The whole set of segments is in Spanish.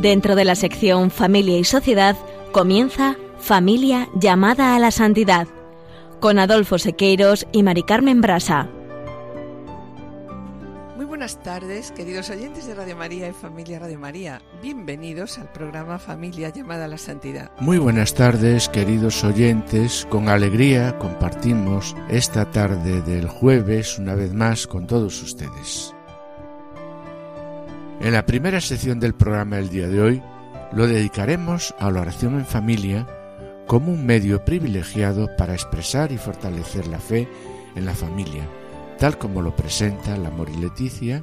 Dentro de la sección Familia y Sociedad comienza Familia llamada a la santidad con Adolfo Sequeiros y Mari Carmen Brasa. Muy buenas tardes, queridos oyentes de Radio María y Familia Radio María. Bienvenidos al programa Familia llamada a la santidad. Muy buenas tardes, queridos oyentes. Con alegría compartimos esta tarde del jueves una vez más con todos ustedes. En la primera sección del programa del día de hoy lo dedicaremos a la oración en familia como un medio privilegiado para expresar y fortalecer la fe en la familia, tal como lo presenta la Mori Leticia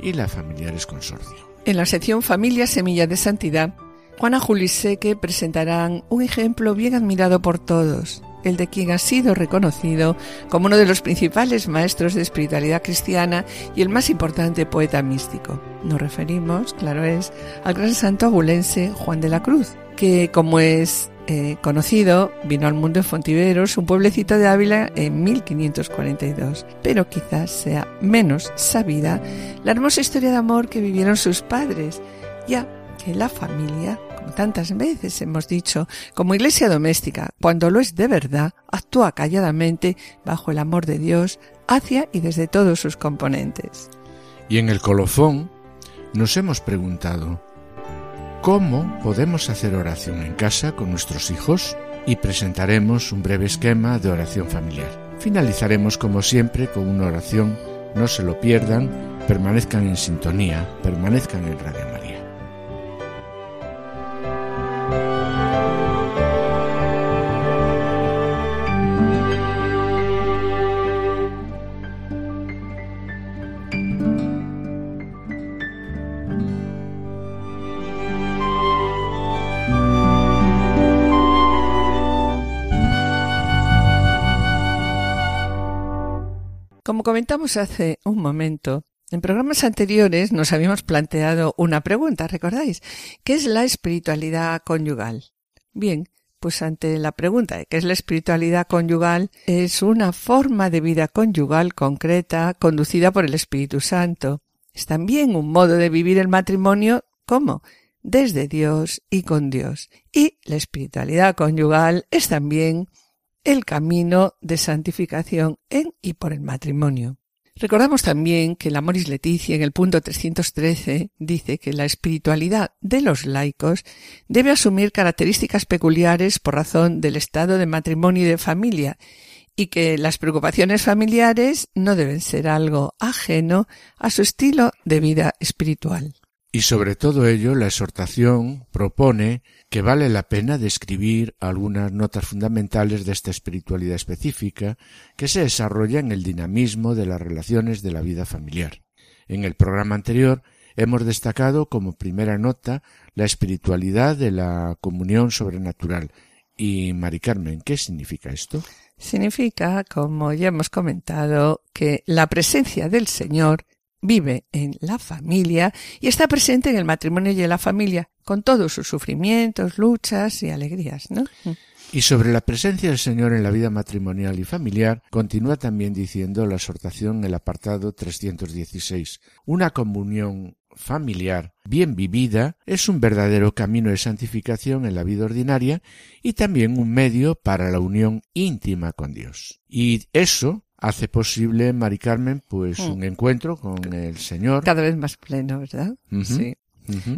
y la Familiares Consorcio. En la sección Familia Semilla de Santidad, Juana Juliseque presentarán un ejemplo bien admirado por todos, el de quien ha sido reconocido como uno de los principales maestros de espiritualidad cristiana y el más importante poeta místico. Nos referimos, claro es, al gran santo abulense Juan de la Cruz, que como es eh, conocido, vino al mundo en Fontiveros, un pueblecito de Ávila, en 1542. Pero quizás sea menos sabida la hermosa historia de amor que vivieron sus padres, ya que la familia tantas veces hemos dicho, como iglesia doméstica, cuando lo es de verdad, actúa calladamente bajo el amor de Dios hacia y desde todos sus componentes. Y en el colofón nos hemos preguntado, ¿cómo podemos hacer oración en casa con nuestros hijos? Y presentaremos un breve esquema de oración familiar. Finalizaremos como siempre con una oración, no se lo pierdan, permanezcan en sintonía, permanezcan en Radio María. Como comentamos hace un momento, en programas anteriores nos habíamos planteado una pregunta, ¿recordáis? ¿Qué es la espiritualidad conyugal? Bien, pues ante la pregunta de qué es la espiritualidad conyugal, es una forma de vida conyugal concreta conducida por el Espíritu Santo. Es también un modo de vivir el matrimonio, ¿cómo? Desde Dios y con Dios. Y la espiritualidad conyugal es también el camino de santificación en y por el matrimonio. Recordamos también que la Moris Leticia en el punto 313 dice que la espiritualidad de los laicos debe asumir características peculiares por razón del estado de matrimonio y de familia y que las preocupaciones familiares no deben ser algo ajeno a su estilo de vida espiritual. Y sobre todo ello, la exhortación propone que vale la pena describir algunas notas fundamentales de esta espiritualidad específica que se desarrolla en el dinamismo de las relaciones de la vida familiar. En el programa anterior hemos destacado como primera nota la espiritualidad de la comunión sobrenatural. Y Mari Carmen, ¿qué significa esto? Significa, como ya hemos comentado, que la presencia del Señor vive en la familia y está presente en el matrimonio y en la familia, con todos sus sufrimientos, luchas y alegrías, ¿no? Y sobre la presencia del Señor en la vida matrimonial y familiar, continúa también diciendo la exhortación en el apartado 316. Una comunión familiar bien vivida es un verdadero camino de santificación en la vida ordinaria y también un medio para la unión íntima con Dios. Y eso hace posible, Mari Carmen, pues mm. un encuentro con el Señor. Cada vez más pleno, ¿verdad? Sí.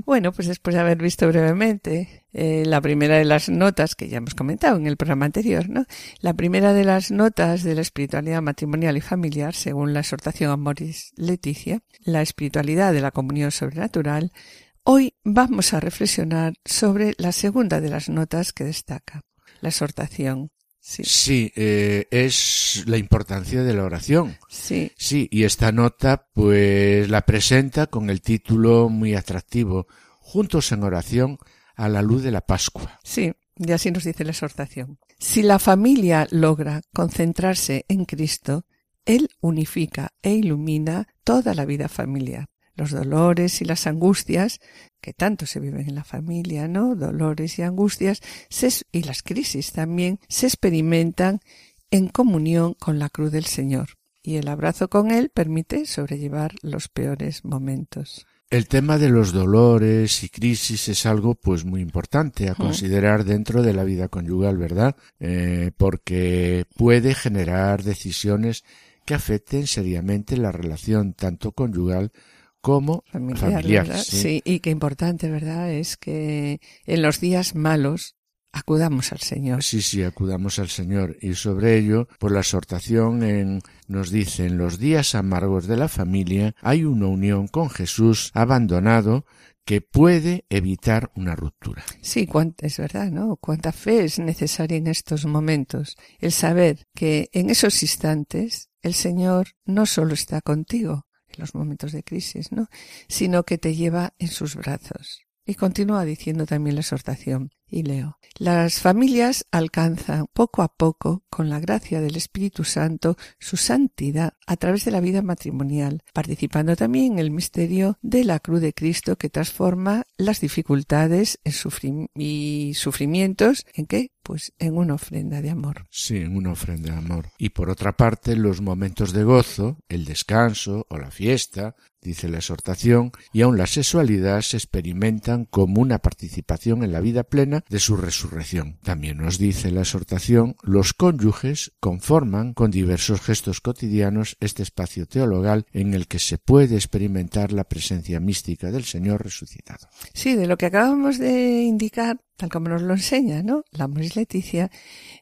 Bueno, pues después de haber visto brevemente eh, la primera de las notas que ya hemos comentado en el programa anterior, ¿no? La primera de las notas de la espiritualidad matrimonial y familiar, según la exhortación a Moris Leticia, la espiritualidad de la comunión sobrenatural, hoy vamos a reflexionar sobre la segunda de las notas que destaca, la exhortación Sí, eh, es la importancia de la oración. Sí. Sí, y esta nota pues la presenta con el título muy atractivo, Juntos en oración a la luz de la Pascua. Sí, y así nos dice la exhortación. Si la familia logra concentrarse en Cristo, Él unifica e ilumina toda la vida familiar los dolores y las angustias que tanto se viven en la familia, ¿no? Dolores y angustias y las crisis también se experimentan en comunión con la cruz del Señor y el abrazo con Él permite sobrellevar los peores momentos. El tema de los dolores y crisis es algo pues muy importante a considerar dentro de la vida conyugal, ¿verdad? Eh, porque puede generar decisiones que afecten seriamente la relación tanto conyugal como familiar. sí. y qué importante, ¿verdad? Es que en los días malos acudamos al Señor. Sí, sí, acudamos al Señor. Y sobre ello, por la exhortación en, nos dice, en los días amargos de la familia hay una unión con Jesús abandonado que puede evitar una ruptura. Sí, es verdad, ¿no? Cuánta fe es necesaria en estos momentos. El saber que en esos instantes el Señor no solo está contigo los momentos de crisis, ¿no? Sino que te lleva en sus brazos. Y continúa diciendo también la exhortación, y leo. Las familias alcanzan poco a poco, con la gracia del Espíritu Santo, su santidad a través de la vida matrimonial, participando también en el misterio de la cruz de Cristo que transforma las dificultades y sufrimientos en qué? Pues en una ofrenda de amor. Sí, en una ofrenda de amor. Y por otra parte, los momentos de gozo, el descanso o la fiesta, dice la exhortación, y aun la sexualidad se experimentan como una participación en la vida plena de su resurrección. También nos dice la exhortación, los cónyuges conforman con diversos gestos cotidianos este espacio teologal en el que se puede experimentar la presencia mística del Señor resucitado. Sí, de lo que acabamos de indicar, tal como nos lo enseña, ¿no? La Moris Leticia,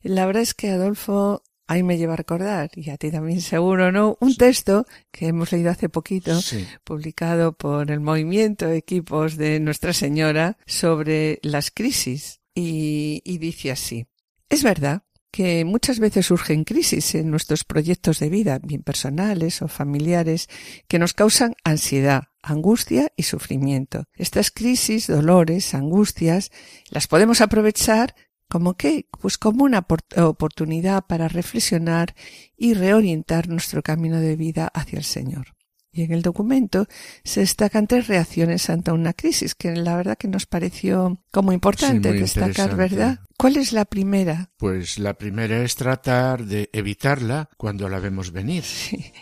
la verdad es que Adolfo ahí me lleva a recordar, y a ti también seguro, ¿no? Un texto que hemos leído hace poquito, publicado por el movimiento de equipos de Nuestra Señora sobre las crisis. Y, y dice así. Es verdad que muchas veces surgen crisis en nuestros proyectos de vida, bien personales o familiares, que nos causan ansiedad, angustia y sufrimiento. Estas crisis, dolores, angustias, las podemos aprovechar ¿Como qué? Pues como una oportunidad para reflexionar y reorientar nuestro camino de vida hacia el Señor. Y en el documento se destacan tres reacciones ante una crisis que la verdad que nos pareció como importante destacar, ¿verdad? ¿Cuál es la primera? Pues la primera es tratar de evitarla cuando la vemos venir.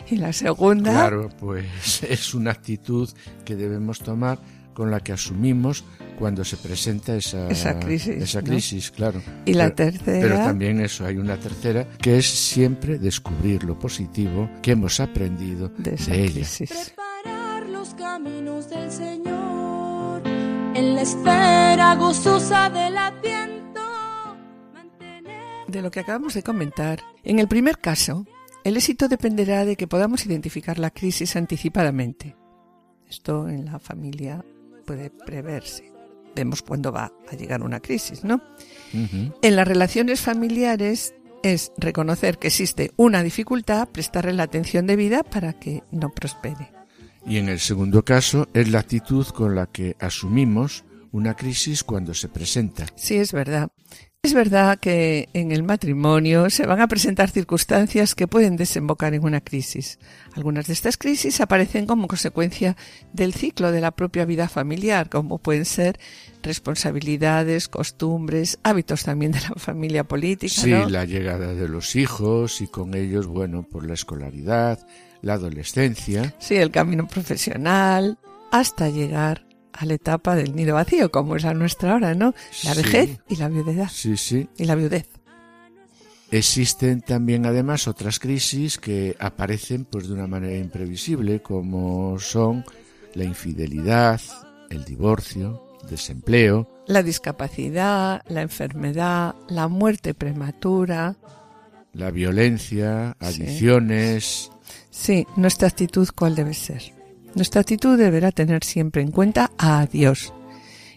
Y la segunda. Claro, pues es una actitud que debemos tomar con la que asumimos cuando se presenta esa, esa crisis, esa crisis claro. Y la tercera. Pero también eso, hay una tercera, que es siempre descubrir lo positivo que hemos aprendido de, ella. Preparar los caminos del Señor en la esfera gozosa del Adviento. De lo que acabamos de comentar, en el primer caso, el éxito dependerá de que podamos identificar la crisis anticipadamente. Esto en la familia puede preverse vemos cuándo va a llegar una crisis, ¿no? En las relaciones familiares es reconocer que existe una dificultad, prestarle la atención debida para que no prospere. Y en el segundo caso es la actitud con la que asumimos una crisis cuando se presenta. Sí, es verdad. Es verdad que en el matrimonio se van a presentar circunstancias que pueden desembocar en una crisis. Algunas de estas crisis aparecen como consecuencia del ciclo de la propia vida familiar, como pueden ser responsabilidades, costumbres, hábitos también de la familia política. Sí, la llegada de los hijos y con ellos, bueno, por la escolaridad, la adolescencia. Sí, el camino profesional, hasta llegar a la etapa del nido vacío, como es la nuestra ahora, ¿no? La vejez y la viudedad. Sí, sí. Y la viudez. Existen también además otras crisis que aparecen pues de una manera imprevisible, como son la infidelidad, el divorcio, desempleo, la discapacidad, la enfermedad, la muerte prematura, la violencia, adicciones. Sí, nuestra actitud cuál debe ser. Nuestra actitud deberá tener siempre en cuenta a Dios,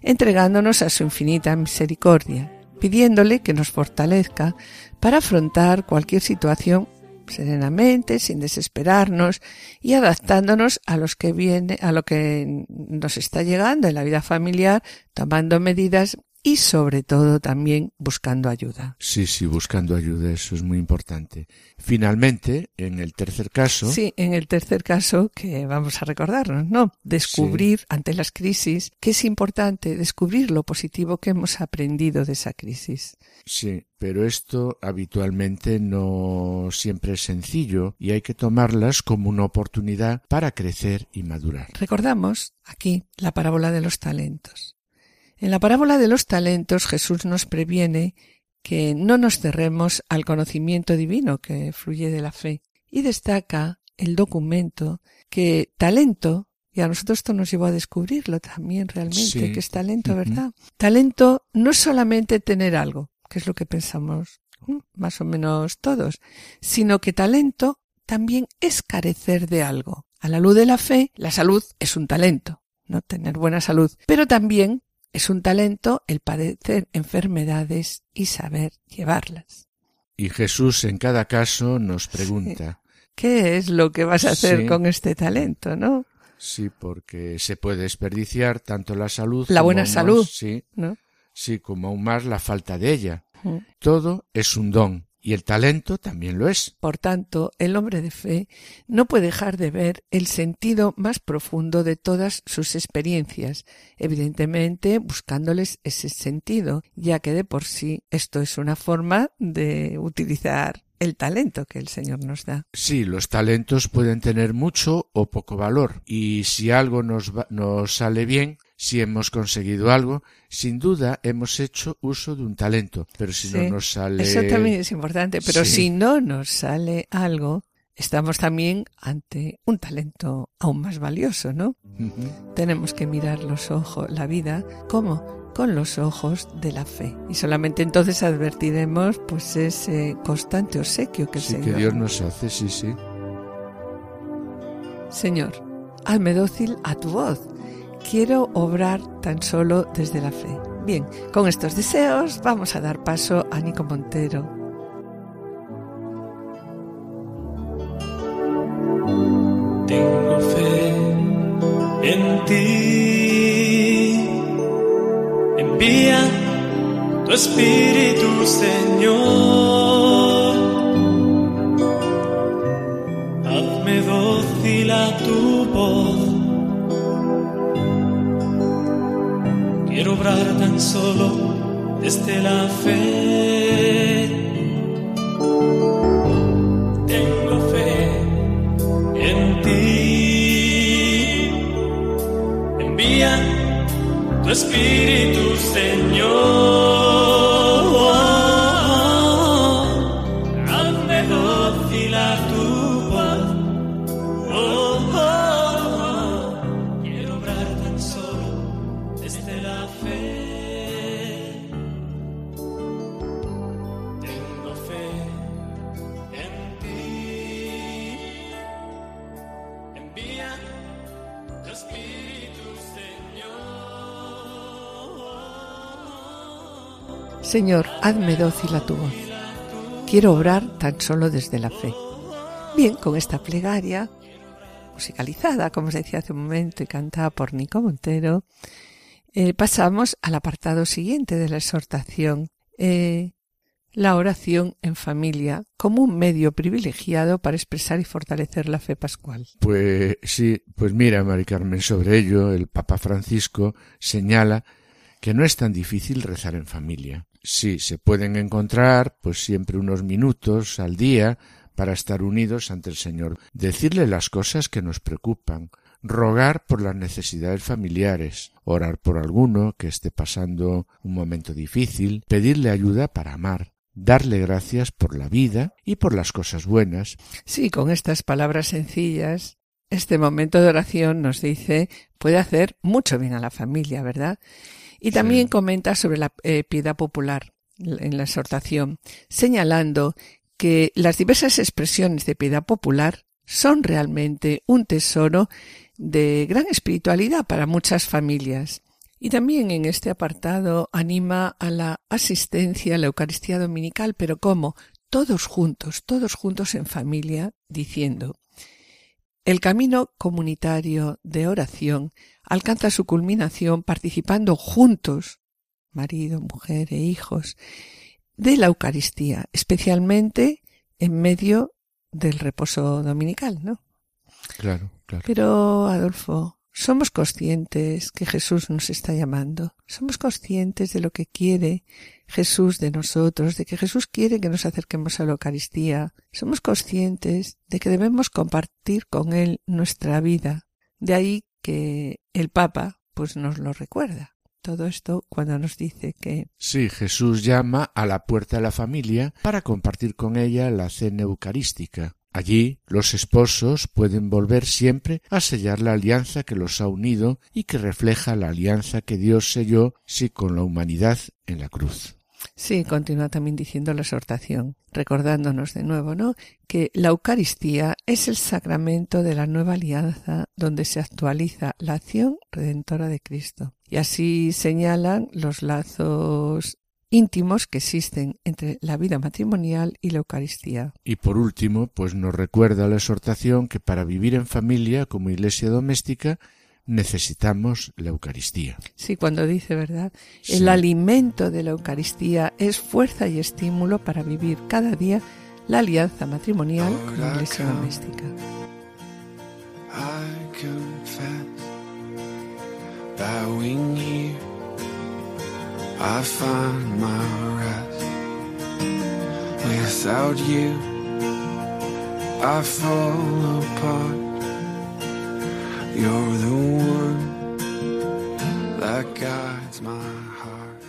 entregándonos a su infinita misericordia, pidiéndole que nos fortalezca para afrontar cualquier situación serenamente, sin desesperarnos y adaptándonos a los que viene, a lo que nos está llegando en la vida familiar, tomando medidas y sobre todo también buscando ayuda. Sí, sí, buscando ayuda, eso es muy importante. Finalmente, en el tercer caso. Sí, en el tercer caso que vamos a recordarnos, ¿no? Descubrir sí. ante las crisis que es importante descubrir lo positivo que hemos aprendido de esa crisis. Sí, pero esto habitualmente no siempre es sencillo y hay que tomarlas como una oportunidad para crecer y madurar. Recordamos aquí la parábola de los talentos. En la parábola de los talentos Jesús nos previene que no nos cerremos al conocimiento divino que fluye de la fe y destaca el documento que talento, y a nosotros esto nos llevó a descubrirlo también realmente, Sí. que es talento. ¿verdad? Talento no es solamente tener algo, que es lo que pensamos más o menos todos, sino que talento también es carecer de algo. A la luz de la fe, la salud es un talento, ¿no? Tener buena salud, pero también es un talento el padecer enfermedades y saber llevarlas. Y Jesús en cada caso nos pregunta, ¿Qué es lo que vas a hacer Sí. con este talento, no? sí, porque se puede desperdiciar tanto la salud La como buena más- salud. sí, ¿No? sí, como aún más la falta de ella. Todo es un don y el talento también lo es. Por tanto, el hombre de fe no puede dejar de ver el sentido más profundo de todas sus experiencias, evidentemente buscándoles ese sentido, ya que de por sí esto es una forma de utilizar el talento que el Señor nos da. Sí, los talentos pueden tener mucho o poco valor y si algo nos, va- nos sale bien, si hemos conseguido algo, sin duda hemos hecho uso de un talento, pero si Sí, no nos sale... Eso también es importante, pero Sí. si no nos sale algo, estamos también ante un talento aún más valioso, ¿no? Tenemos que mirar los ojos, la vida, ¿cómo? Con los ojos de la fe. Y solamente entonces advertiremos pues ese constante obsequio que el Sí, que Señor. Dios nos hace, sí, sí. Señor, hazme dócil a tu voz. Quiero obrar tan solo desde la fe. Bien, con estos deseos vamos a dar paso a Nico Montero. Ti. Envía tu espíritu, Señor. Hazme dócil a tu voz. Quiero obrar tan solo desde la fe. Tu espíritu, Señor. Señor. Hazme dócil a tu voz. Quiero obrar tan solo desde la fe. Bien, con esta plegaria musicalizada, como se decía hace un momento, y cantada por Nico Montero, eh, pasamos al apartado siguiente de la exhortación, eh, la oración en familia como un medio privilegiado para expresar y fortalecer la fe pascual. Pues sí, pues mira, Mari Carmen, sobre ello el Papa Francisco señala que no es tan difícil rezar en familia. Sí, se pueden encontrar pues siempre unos minutos al día para estar unidos ante el Señor, decirle las cosas que nos preocupan, rogar por las necesidades familiares, orar por alguno que esté pasando un momento difícil, pedirle ayuda para amar, darle gracias por la vida y por las cosas buenas, Sí, con estas palabras sencillas, este momento de oración nos dice puede hacer mucho bien a la familia, ¿verdad? Y también Sí. comenta sobre la eh, piedad popular en la exhortación, señalando que las diversas expresiones de piedad popular son realmente un tesoro de gran espiritualidad para muchas familias. Y también en este apartado anima a la asistencia a la Eucaristía Dominical, pero ¿cómo? Todos juntos, todos juntos en familia, diciendo, el camino comunitario de oración alcanza su culminación participando juntos, marido, mujer e hijos, de la Eucaristía, especialmente en medio del reposo dominical, ¿no? Claro, claro. Pero, Adolfo, somos conscientes que Jesús nos está llamando. Somos conscientes de lo que quiere Jesús de nosotros, de que Jesús quiere que nos acerquemos a la Eucaristía. Somos conscientes de que debemos compartir con Él nuestra vida. De ahí que el Papa pues nos lo recuerda. Todo esto cuando nos dice que Sí, Jesús llama a la puerta de la familia para compartir con ella la cena eucarística. Allí los esposos pueden volver siempre a sellar la alianza que los ha unido y que refleja la alianza que Dios selló sí con la humanidad en la cruz. Sí, continúa también diciendo la exhortación, recordándonos de nuevo, ¿no? Que la Eucaristía es el sacramento de la nueva alianza donde se actualiza la acción redentora de Cristo. Y así señalan los lazos íntimos que existen entre la vida matrimonial y la Eucaristía. Y por último, pues nos recuerda la exhortación que para vivir en familia como iglesia doméstica necesitamos la Eucaristía. Sí, cuando dice verdad, Sí. el alimento de la Eucaristía es fuerza y estímulo para vivir cada día la alianza matrimonial con la iglesia doméstica. I I find my rest. Without you, I fall apart. You're the one that guides my heart.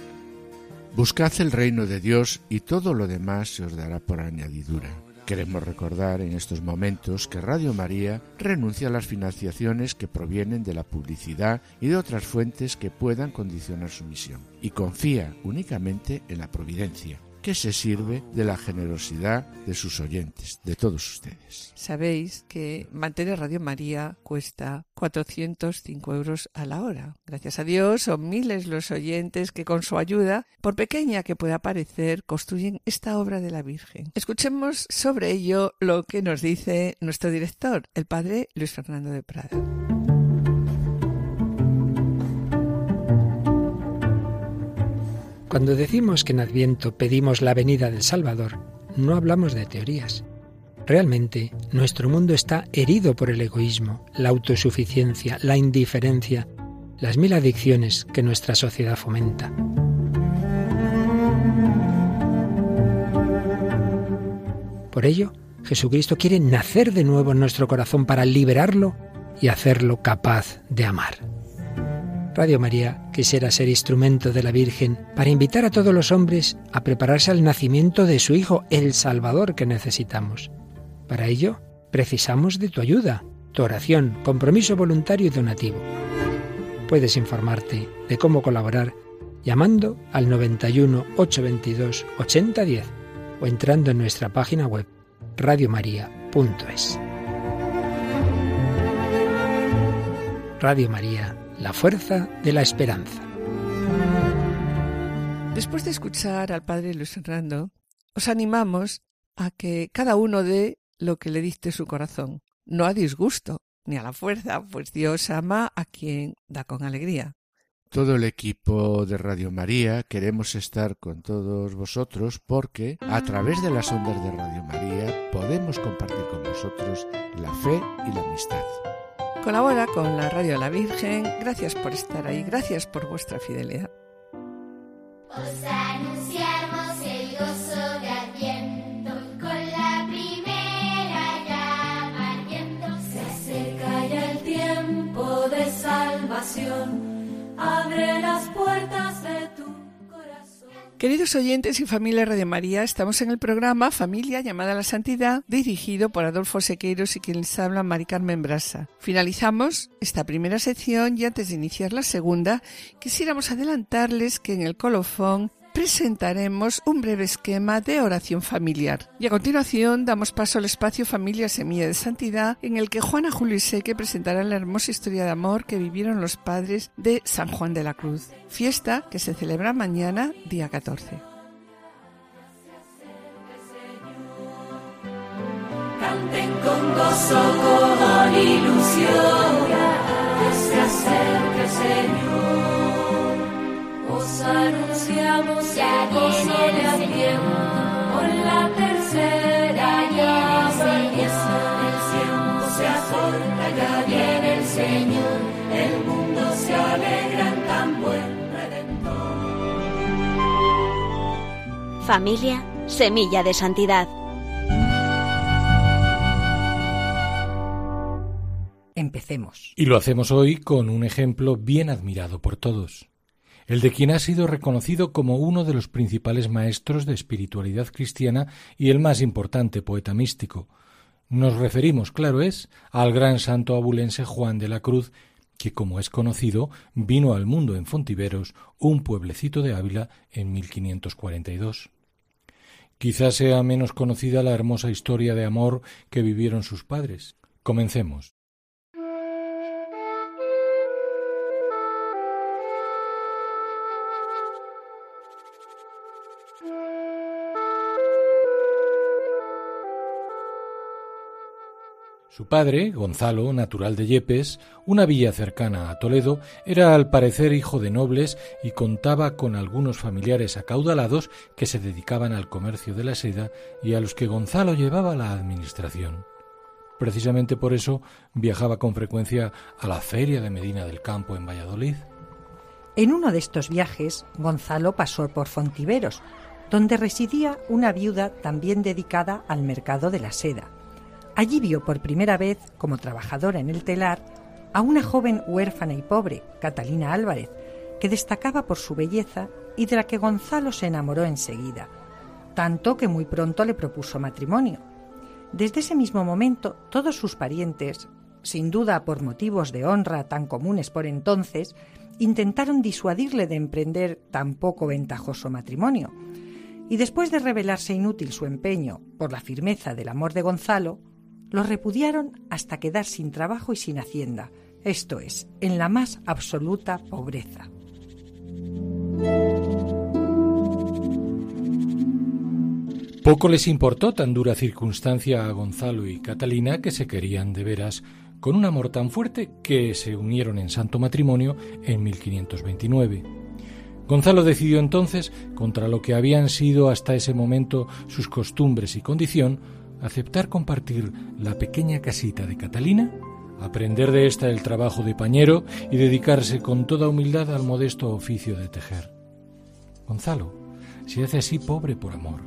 Buscad el reino de Dios y todo lo demás se os dará por añadidura. Queremos recordar en estos momentos que Radio María renuncia a las financiaciones que provienen de la publicidad y de otras fuentes que puedan condicionar su misión y confía únicamente en la providencia, que se sirve de la generosidad de sus oyentes, de todos ustedes. Sabéis que mantener Radio María cuesta 405 euros a la hora. Gracias a Dios son miles los oyentes que con su ayuda, por pequeña que pueda parecer, construyen esta obra de la Virgen. Escuchemos sobre ello lo que nos dice nuestro director, el padre Luis Fernando de Prada. Cuando decimos que en Adviento pedimos la venida del Salvador, no hablamos de teorías. Realmente, nuestro mundo está herido por el egoísmo, la autosuficiencia, la indiferencia, las mil adicciones que nuestra sociedad fomenta. Por ello, Jesucristo quiere nacer de nuevo en nuestro corazón para liberarlo y hacerlo capaz de amar. Radio María quisiera ser instrumento de la Virgen para invitar a todos los hombres a prepararse al nacimiento de su Hijo, el Salvador que necesitamos. Para ello, precisamos de tu ayuda, tu oración, compromiso voluntario y donativo. Puedes informarte de cómo colaborar llamando al 91 822 8010 o entrando en nuestra página web radiomaria.es. Radio María, la fuerza de la esperanza. Después de escuchar al padre Luis Fernando, os animamos a que cada uno dé lo que le dicte su corazón, no a disgusto ni a la fuerza, pues Dios ama a quien da con alegría. Todo el equipo de Radio María queremos estar con todos vosotros porque a través de las ondas de Radio María podemos compartir con vosotros la fe y la amistad. Colabora con la Radio la Virgen. Gracias por estar ahí. Gracias por vuestra fidelidad. Os anunciamos el gozo de Adviento con la primera llama ardiendo Se acerca ya el tiempo de salvación. Abre las Queridos oyentes y familia Radio María, estamos en el programa Familia llamada a la Santidad, dirigido por Adolfo Sequeiros y quien les habla Mari Carmen Brasa. Finalizamos esta primera sección y antes de iniciar la segunda, quisiéramos adelantarles que en el colofón presentaremos un breve esquema de oración familiar. Y a continuación damos paso al espacio Familia Semilla de Santidad, en el que Juana Julio y Seque presentarán la hermosa historia de amor que vivieron los padres de San Juan de la Cruz, fiesta que se celebra mañana, día 14. Canten con gozo, con ilusión. Que se acerque, Señor. Os anunciamos el gozo de Adviento con la tercera llama El tiempo se acorta, ya viene el Señor. El mundo se alegra en tan buen redentor. Familia, semilla de santidad. Empecemos. Y lo hacemos hoy con un ejemplo bien admirado por todos, el de quien ha sido reconocido como uno de los principales maestros de espiritualidad cristiana y el más importante poeta místico. Nos referimos, claro es, al gran santo abulense Juan de la Cruz, que, como es conocido, vino al mundo en Fontiveros, un pueblecito de Ávila, en 1542. Quizás sea menos conocida la hermosa historia de amor que vivieron sus padres. Comencemos. Su padre, Gonzalo, natural de Yepes, una villa cercana a Toledo, era al parecer hijo de nobles y contaba con algunos familiares acaudalados que se dedicaban al comercio de la seda y a los que Gonzalo llevaba la administración. Precisamente por eso viajaba con frecuencia a la feria de Medina del Campo en Valladolid. En uno de estos viajes, Gonzalo pasó por Fontiveros, donde residía una viuda también dedicada al mercado de la seda. Allí vio por primera vez, como trabajadora en el telar, a una joven huérfana y pobre, Catalina Álvarez, que destacaba por su belleza y de la que Gonzalo se enamoró enseguida, tanto que muy pronto le propuso matrimonio. Desde ese mismo momento, todos sus parientes, sin duda por motivos de honra tan comunes por entonces, intentaron disuadirle de emprender tan poco ventajoso matrimonio. Y después de revelarse inútil su empeño por la firmeza del amor de Gonzalo, lo repudiaron hasta quedar sin trabajo y sin hacienda, esto es, en la más absoluta pobreza. Poco les importó tan dura circunstancia a Gonzalo y Catalina que se querían de veras, con un amor tan fuerte que se unieron en santo matrimonio en 1529. Gonzalo decidió entonces, contra lo que habían sido hasta ese momento sus costumbres y condición, aceptar compartir la pequeña casita de Catalina, aprender de ésta el trabajo de pañero y dedicarse con toda humildad al modesto oficio de tejer. Gonzalo se hace así pobre por amor,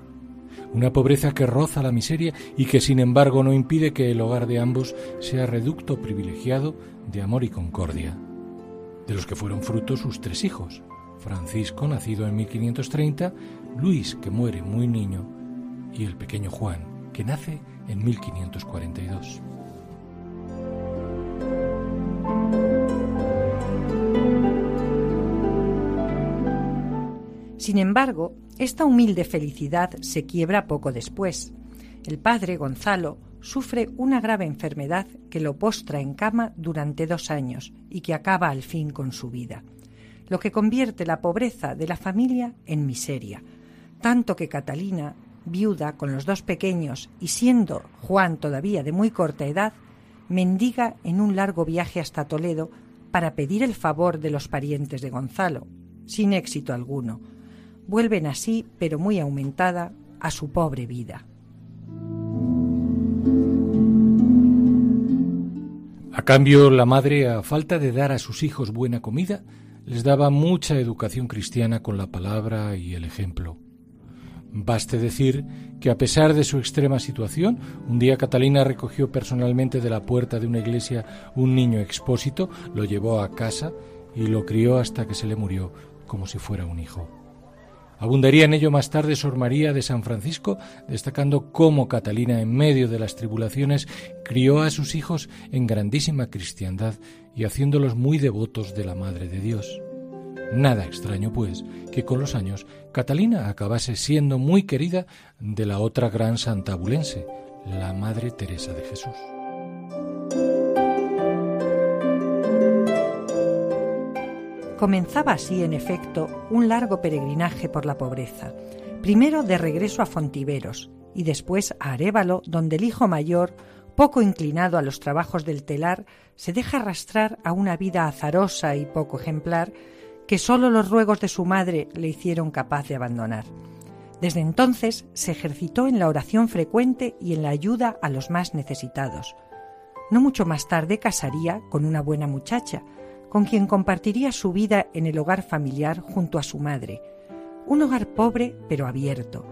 una pobreza que roza la miseria y que sin embargo no impide que el hogar de ambos sea reducto privilegiado de amor y concordia, de los que fueron frutos sus tres hijos, Francisco, nacido en 1530, Luis, que muere muy niño, y el pequeño Juan, que nace en 1542. Sin embargo, esta humilde felicidad se quiebra poco después. El padre, Gonzalo, sufre una grave enfermedad que lo postra en cama durante dos años y que acaba al fin con su vida, lo que convierte la pobreza de la familia en miseria, tanto que Catalina, viuda con los dos pequeños y siendo Juan todavía de muy corta edad, mendiga en un largo viaje hasta Toledo para pedir el favor de los parientes de Gonzalo, sin éxito alguno. Vuelven así, pero muy aumentada, a su pobre vida. A cambio, la madre, a falta de dar a sus hijos buena comida, les daba mucha educación cristiana con la palabra y el ejemplo. Baste decir que a pesar de su extrema situación, un día Catalina recogió personalmente de la puerta de una iglesia un niño expósito, lo llevó a casa y lo crió hasta que se le murió como si fuera un hijo. Abundaría en ello más tarde Sor María de San Francisco, destacando cómo Catalina, en medio de las tribulaciones, crió a sus hijos en grandísima cristiandad y haciéndolos muy devotos de la Madre de Dios. Nada extraño, pues, que con los años Catalina acabase siendo muy querida de la otra gran santa abulense, la Madre Teresa de Jesús. Comenzaba así, en efecto, un largo peregrinaje por la pobreza, primero de regreso a Fontiveros y después a Arévalo, donde el hijo mayor, poco inclinado a los trabajos del telar, se deja arrastrar a una vida azarosa y poco ejemplar que sólo los ruegos de su madre le hicieron capaz de abandonar. Desde entonces se ejercitó en la oración frecuente y en la ayuda a los más necesitados. No mucho más tarde casaría con una buena muchacha, con quien compartiría su vida en el hogar familiar junto a su madre. Un hogar pobre pero abierto.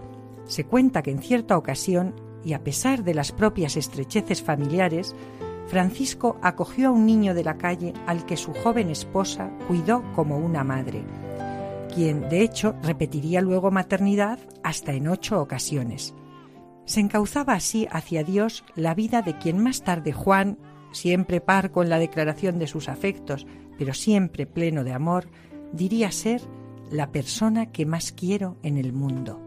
Se cuenta que en cierta ocasión, y a pesar de las propias estrecheces familiares, Francisco acogió a un niño de la calle al que su joven esposa cuidó como una madre, quien de hecho repetiría luego maternidad hasta en ocho ocasiones. Se encauzaba así hacia Dios la vida de quien más tarde Juan, siempre parco en la declaración de sus afectos, pero siempre pleno de amor, diría ser la persona que más quiero en el mundo.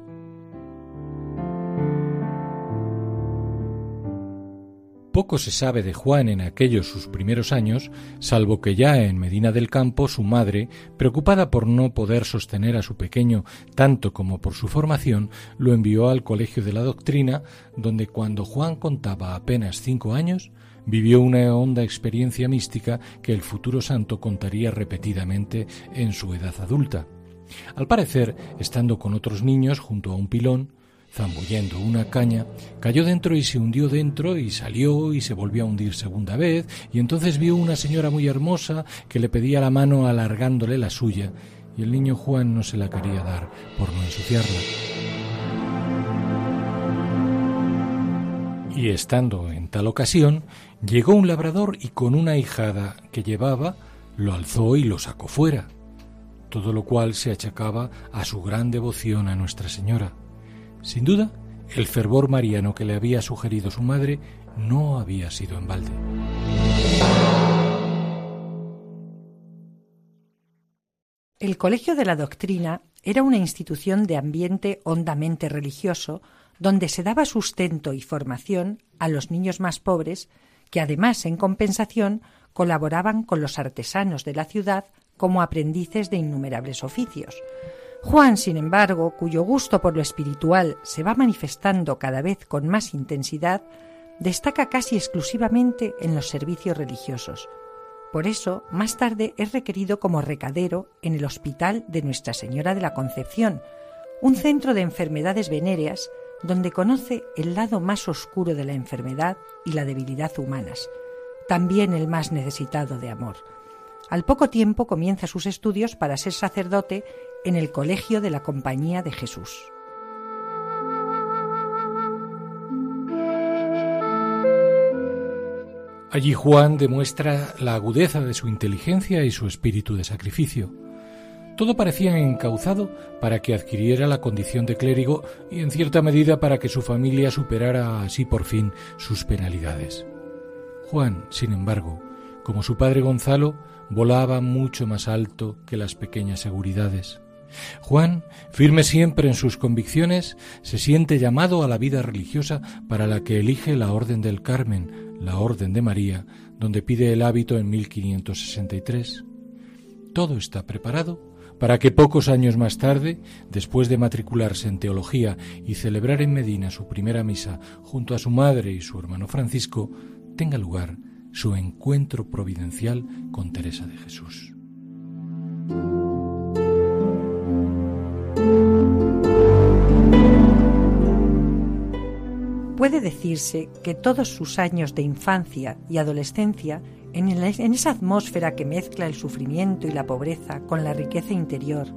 Poco se sabe de Juan en aquellos sus primeros años, salvo que ya en Medina del Campo su madre, preocupada por no poder sostener a su pequeño tanto como por su formación, lo envió al Colegio de la Doctrina, donde cuando Juan contaba apenas cinco años, vivió una honda experiencia mística que el futuro santo contaría repetidamente en su edad adulta. Al parecer, estando con otros niños junto a un pilón, zambullendo una caña, cayó dentro y se hundió dentro y salió y se volvió a hundir segunda vez, y entonces vio una señora muy hermosa que le pedía la mano alargándole la suya, y el niño Juan no se la quería dar por no ensuciarla. Y estando en tal ocasión, llegó un labrador y con una hijada que llevaba, lo alzó y lo sacó fuera, todo lo cual se achacaba a su gran devoción a Nuestra Señora. Sin duda, el fervor mariano que le había sugerido su madre no había sido en balde. El Colegio de la Doctrina era una institución de ambiente hondamente religioso donde se daba sustento y formación a los niños más pobres que además en compensación colaboraban con los artesanos de la ciudad como aprendices de innumerables oficios. Juan, sin embargo, cuyo gusto por lo espiritual se va manifestando cada vez con más intensidad, destaca casi exclusivamente en los servicios religiosos. Por eso, más tarde es requerido como recadero en el Hospital de Nuestra Señora de la Concepción, un centro de enfermedades venéreas donde conoce el lado más oscuro de la enfermedad y la debilidad humanas, también el más necesitado de amor. Al poco tiempo comienza sus estudios para ser sacerdote en el Colegio de la Compañía de Jesús. Allí Juan demuestra la agudeza de su inteligencia y su espíritu de sacrificio. Todo parecía encauzado para que adquiriera la condición de clérigo y en cierta medida para que su familia superara así por fin sus penalidades. Juan, sin embargo, como su padre Gonzalo, volaba mucho más alto que las pequeñas seguridades. Juan, firme siempre en sus convicciones, se siente llamado a la vida religiosa para la que elige la Orden del Carmen, la Orden de María, donde pide el hábito en 1563. Todo está preparado para que pocos años más tarde, después de matricularse en teología y celebrar en Medina su primera misa junto a su madre y su hermano Francisco, tenga lugar su encuentro providencial con Teresa de Jesús. Puede decirse que todos sus años de infancia y adolescencia, en, esa atmósfera que mezcla el sufrimiento y la pobreza con la riqueza interior,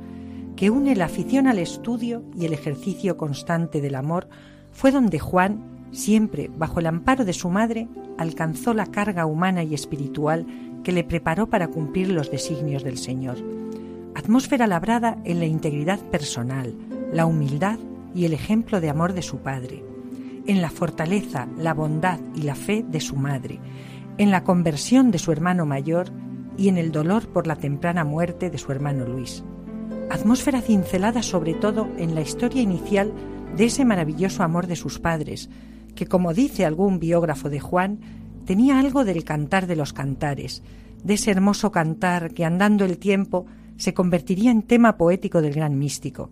que une la afición al estudio y el ejercicio constante del amor, fue donde Juan, siempre bajo el amparo de su madre, alcanzó la carga humana y espiritual que le preparó para cumplir los designios del Señor. Atmósfera labrada en la integridad personal, la humildad y el ejemplo de amor de su padre, en la fortaleza, la bondad y la fe de su madre, en la conversión de su hermano mayor y en el dolor por la temprana muerte de su hermano Luis. Atmósfera cincelada sobre todo en la historia inicial de ese maravilloso amor de sus padres, que como dice algún biógrafo de Juan, tenía algo del cantar de los cantares, de ese hermoso cantar que andando el tiempo se convertiría en tema poético del gran místico.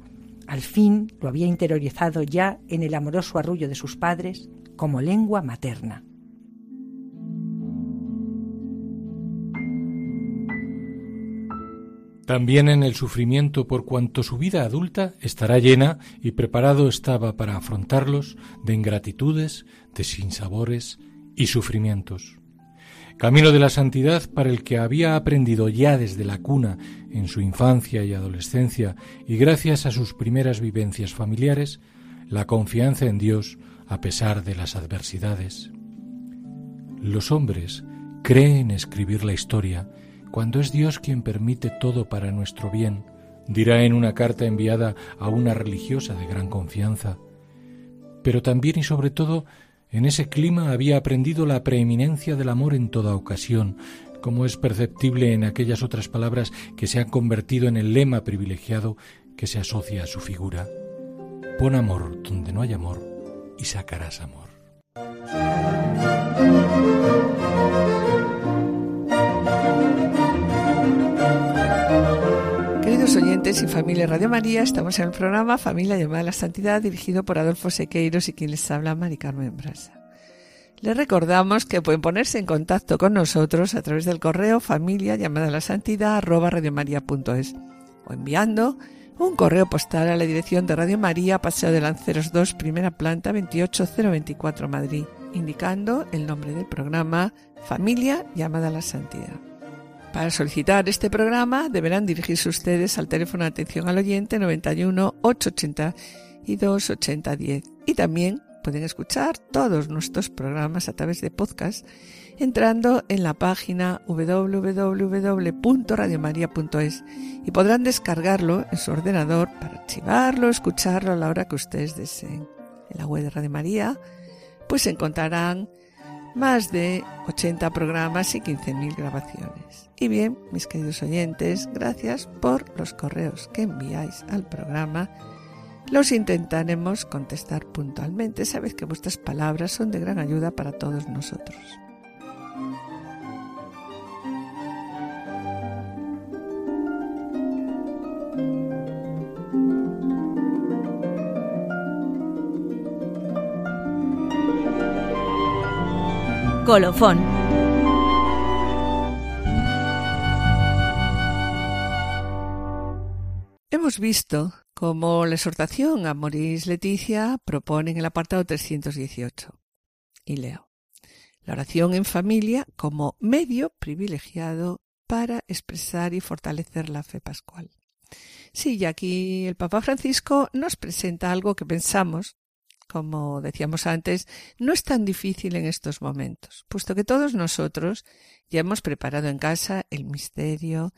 Al fin lo había interiorizado ya en el amoroso arrullo de sus padres como lengua materna. también en el sufrimiento por cuanto su vida adulta estará llena y preparado estaba para afrontarlos de ingratitudes, de sinsabores y sufrimientos. Camino de la santidad para el que había aprendido ya desde la cuna en su infancia y adolescencia y gracias a sus primeras vivencias familiares, la confianza en Dios a pesar de las adversidades. Los hombres creen escribir la historia cuando es Dios quien permite todo para nuestro bien, dirá en una carta enviada a una religiosa de gran confianza. Pero también y sobre todo en ese clima había aprendido la preeminencia del amor en toda ocasión, como es perceptible en aquellas otras palabras que se han convertido en el lema privilegiado que se asocia a su figura. Pon amor donde no hay amor y sacarás amor. Queridos oyentes y familia Radio María, estamos en el programa Familia llamada a la Santidad, dirigido por Adolfo Sequeiros y quien les habla, Mari Carmen Brasa. Les recordamos que pueden ponerse en contacto con nosotros a través del correo familia llamada a la santidad arroba radiomaria.es o enviando un correo postal a la dirección de Radio María, Paseo de Lanceros 2, primera planta 28024 Madrid, indicando el nombre del programa Familia llamada a la Santidad. Para solicitar este programa deberán dirigirse ustedes al teléfono de atención al oyente 91 882 8010 y también pueden escuchar todos nuestros programas a través de podcast entrando en la página www.radiomaria.es y podrán descargarlo en su ordenador para archivarlo, escucharlo a la hora que ustedes deseen. En la web de Radio María pues encontrarán más de 80 programas y 15.000 grabaciones. Y bien, mis queridos oyentes, gracias por los correos que enviáis al programa. Los intentaremos contestar puntualmente. Sabéis que vuestras palabras son de gran ayuda para todos nosotros. Colofón. Hemos visto cómo la exhortación a Moris Leticia propone en el apartado 318. Y leo. La oración en familia como medio privilegiado para expresar y fortalecer la fe pascual. Sí, y aquí el Papa Francisco nos presenta algo que pensamos como decíamos antes, no es tan difícil en estos momentos, puesto que todos nosotros ya hemos preparado en casa el misterio,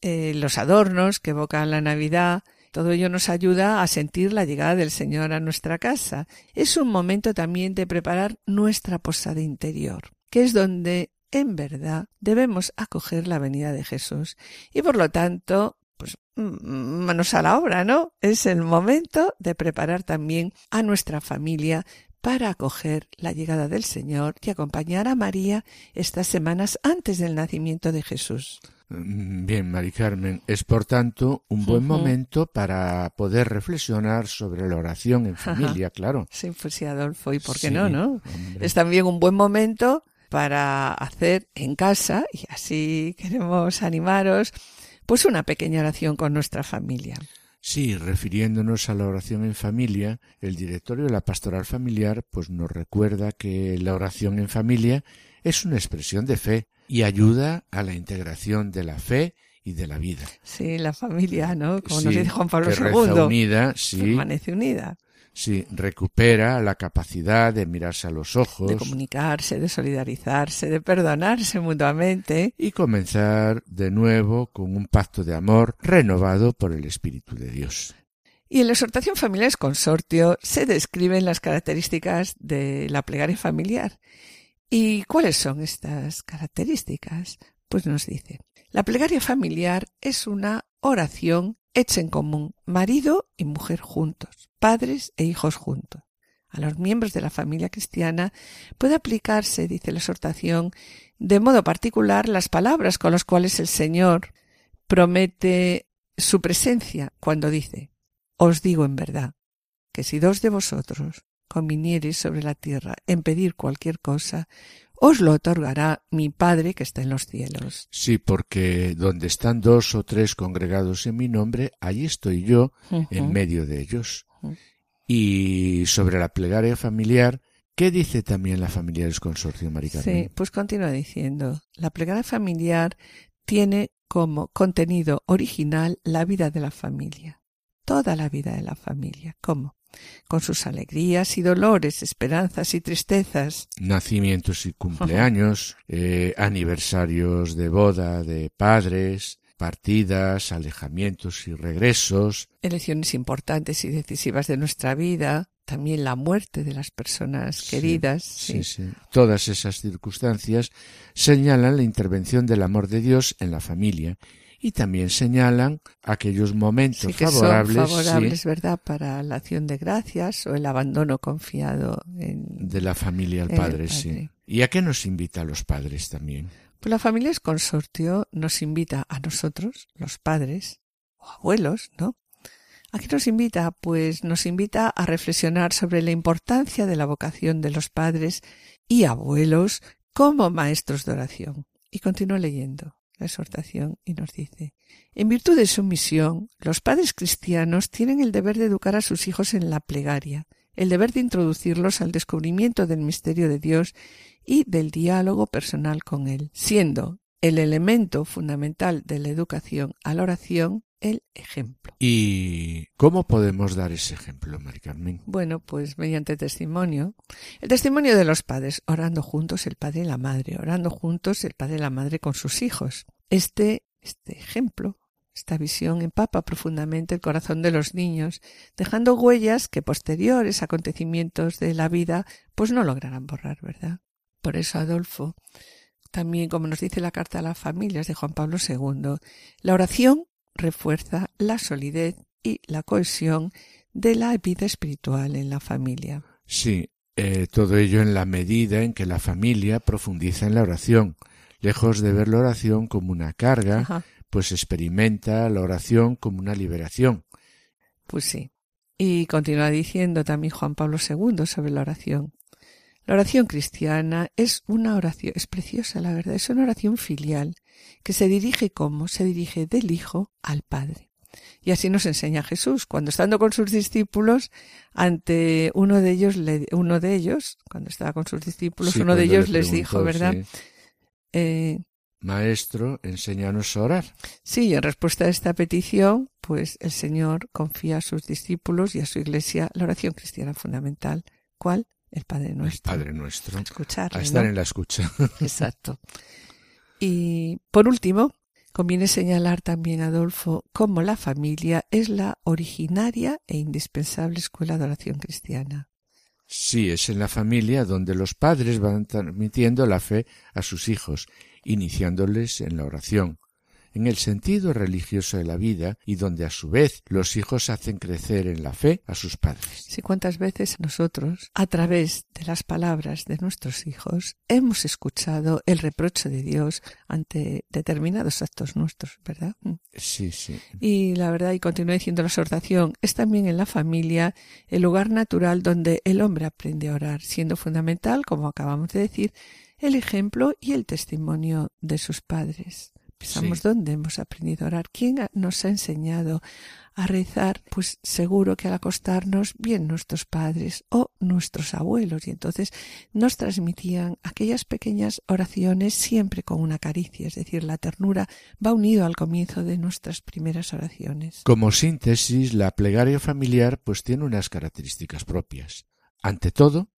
eh, los adornos que evocan la Navidad, todo ello nos ayuda a sentir la llegada del Señor a nuestra casa. Es un momento también de preparar nuestra posada interior, que es donde en verdad debemos acoger la venida de Jesús y por lo tanto pues manos a la obra, ¿no? Es el momento de preparar también a nuestra familia para acoger la llegada del Señor y acompañar a María estas semanas antes del nacimiento de Jesús. Mm, Bien, Mari Carmen, es por tanto un buen momento para poder reflexionar sobre la oración en familia, claro. Sí, pues sí, Adolfo, ¿y por qué Sí, no, no? hombre. Es también un buen momento para hacer en casa, y así queremos animaros, pues una pequeña oración con nuestra familia. Sí, refiriéndonos a la oración en familia, el directorio de la pastoral familiar pues nos recuerda que la oración en familia es una expresión de fe y ayuda a la integración de la fe y de la vida. Sí, la familia, ¿no? Como nos Sí, dice Juan Pablo que reza II. unida, sí. Permanece unida. Sí, recupera la capacidad de mirarse a los ojos De comunicarse, de solidarizarse, de perdonarse mutuamente. y comenzar de nuevo con un pacto de amor renovado por el Espíritu de Dios. Y en la exhortación Familiares Consortio se describen las características de la plegaria familiar. ¿Y cuáles son estas características? Pues nos dice, la plegaria familiar es una oración hecha en común, marido y mujer juntos, padres e hijos juntos. A los miembros de la familia cristiana puede aplicarse, dice la exhortación, de modo particular las palabras con las cuales el Señor promete su presencia cuando dice, os digo en verdad, que si dos de vosotros conviniereis sobre la tierra en pedir cualquier cosa, os lo otorgará mi Padre que está en los cielos. Sí, porque donde están dos o tres congregados en mi nombre, allí estoy yo en medio de ellos. Y sobre la plegaria familiar, ¿qué dice también la familia del consorcio, Mari Carmen? Sí, pues continúa diciendo, la plegaria familiar tiene como contenido original la vida de la familia, toda la vida de la familia. ¿Cómo? Con sus alegrías y dolores, esperanzas y tristezas. Nacimientos y cumpleaños, eh, aniversarios de boda de padres, partidas, alejamientos y regresos, elecciones importantes y decisivas de nuestra vida, también la muerte de las personas queridas. Sí, sí. sí. Todas esas circunstancias señalan la intervención del amor de Dios en la familia y también señalan aquellos momentos Sí, que favorables, son sí, favorables, ¿verdad?, para la acción de gracias o el abandono confiado en... de la familia al el padre, sí. padre. ¿Y a qué nos invita a los padres también? Pues la familia es consortio nos invita a nosotros, los padres o abuelos, ¿no? ¿A qué nos invita? Pues nos invita a reflexionar sobre la importancia de la vocación de los padres y abuelos como maestros de oración. Y continúa leyendo la exhortación y nos dice, en virtud de su misión, los padres cristianos tienen el deber de educar a sus hijos en la plegaria, el deber de introducirlos al descubrimiento del misterio de Dios y del diálogo personal con Él, siendo el elemento fundamental de la educación a la oración el ejemplo. ¿Y cómo podemos dar ese ejemplo, Mari Carmen? Bueno, pues mediante testimonio. El testimonio de los padres, orando juntos el padre y la madre, orando juntos el padre y la madre con sus hijos. Este, este ejemplo, esta visión empapa profundamente el corazón de los niños, dejando huellas que posteriores acontecimientos de la vida pues no lograrán borrar, ¿verdad? Por eso Adolfo, también como nos dice la carta a las familias de Juan Pablo II, la oración refuerza la solidez y la cohesión de la vida espiritual en la familia. Sí, eh, todo ello en la medida en que la familia profundiza en la oración. Lejos de ver la oración como una carga, Ajá, pues experimenta la oración como una liberación. pues sí. Y continúa diciendo también Juan Pablo II sobre la oración. La oración cristiana es una oración, es preciosa la verdad, es una oración filial que se dirige como se dirige del Hijo al Padre. Y así nos enseña Jesús, cuando estando con sus discípulos, ante uno de ellos, uno de ellos, cuando estaba con sus discípulos, Sí, uno de ellos le les dijo, ¿verdad? sí, Eh, Maestro, enséñanos a orar. Sí, y en respuesta a esta petición, pues el Señor confía a sus discípulos y a su iglesia la oración cristiana fundamental. ¿Cuál? El Padre El Nuestro. Padre nuestro. Escucharle, A estar ¿no? en la escucha. Exacto. Y por último, conviene señalar también, Adolfo, cómo la familia es la originaria e indispensable escuela de oración cristiana. Sí, es en la familia donde los padres van transmitiendo la fe a sus hijos, iniciándoles en la oración, en el sentido religioso de la vida y donde a su vez los hijos hacen crecer en la fe a sus padres. Sí, cuántas veces nosotros, a través de las palabras de nuestros hijos, hemos escuchado el reproche de Dios ante determinados actos nuestros, ¿verdad? Mm. Sí, sí. Y la verdad, y continúa diciendo la exhortación, es también en la familia el lugar natural donde el hombre aprende a orar, siendo fundamental, como acabamos de decir, el ejemplo y el testimonio de sus padres. Pensamos Sí. dónde hemos aprendido a orar, quién nos ha enseñado a rezar, pues seguro que al acostarnos, bien nuestros padres o nuestros abuelos, y entonces nos transmitían aquellas pequeñas oraciones siempre con una caricia, es decir, la ternura va unido al comienzo de nuestras primeras oraciones. Como síntesis, la plegaria familiar pues tiene unas características propias. Ante todo,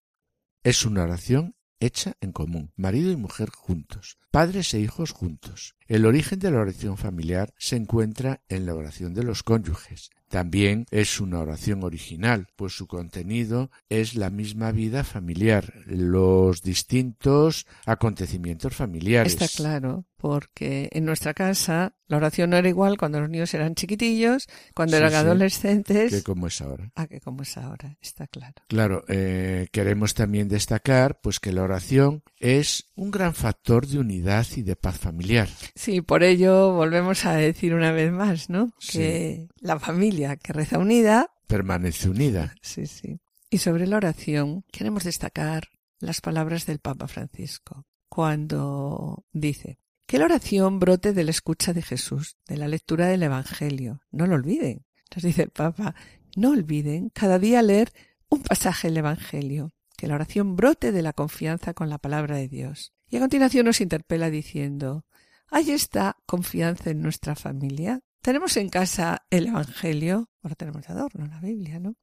es una oración hecha en común, marido y mujer juntos, padres e hijos juntos. El origen de la oración familiar se encuentra en la oración de los cónyuges. También es una oración original, pues su contenido es la misma vida familiar, los distintos acontecimientos familiares. Está claro, porque en nuestra casa la oración no era igual cuando los niños eran chiquitillos, cuando Sí, eran sí. adolescentes, que como es ahora. a que como es ahora, está claro. Claro, eh, queremos también destacar pues que la oración es un gran factor de unidad y de paz familiar. Sí, por ello volvemos a decir una vez más, ¿no? Sí. Que la familia que reza unida, Permanece unida. sí, sí. Y sobre la oración queremos destacar las palabras del Papa Francisco, cuando dice que la oración brote de la escucha de Jesús, de la lectura del Evangelio. No lo olviden. Nos dice el Papa, no olviden cada día leer un pasaje del Evangelio, que la oración brote de la confianza con la palabra de Dios. Y a continuación nos interpela diciendo, ¿hay esta confianza en nuestra familia? ¿Tenemos en casa el Evangelio? Ahora tenemos adorno, la Biblia, ¿no?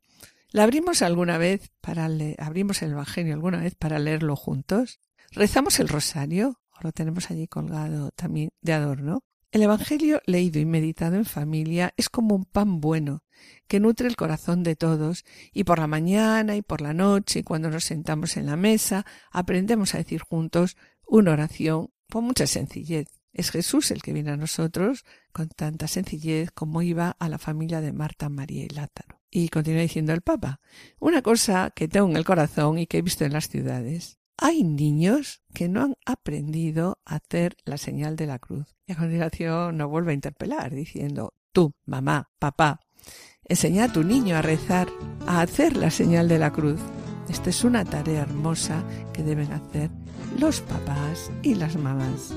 ¿La abrimos alguna vez para leer, abrimos el Evangelio alguna vez para leerlo juntos? ¿Rezamos el rosario? Lo tenemos allí colgado también de adorno. El Evangelio leído y meditado en familia es como un pan bueno que nutre el corazón de todos y por la mañana y por la noche cuando nos sentamos en la mesa aprendemos a decir juntos una oración con mucha sencillez. Es Jesús el que viene a nosotros con tanta sencillez como iba a la familia de Marta, María y Lázaro. Y continúa diciendo el Papa, una cosa que tengo en el corazón y que he visto en las ciudades. Hay niños que no han aprendido a hacer la señal de la cruz. Y a continuación nos vuelve a interpelar diciendo, tú, mamá, papá, enseña a tu niño a rezar, a hacer la señal de la cruz. Esta es una tarea hermosa que deben hacer los papás y las mamás.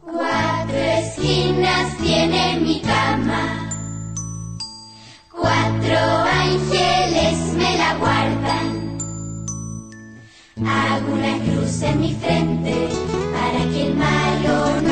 Cuatro esquinas tiene mi cama. Una cruz en mi frente para que el malo no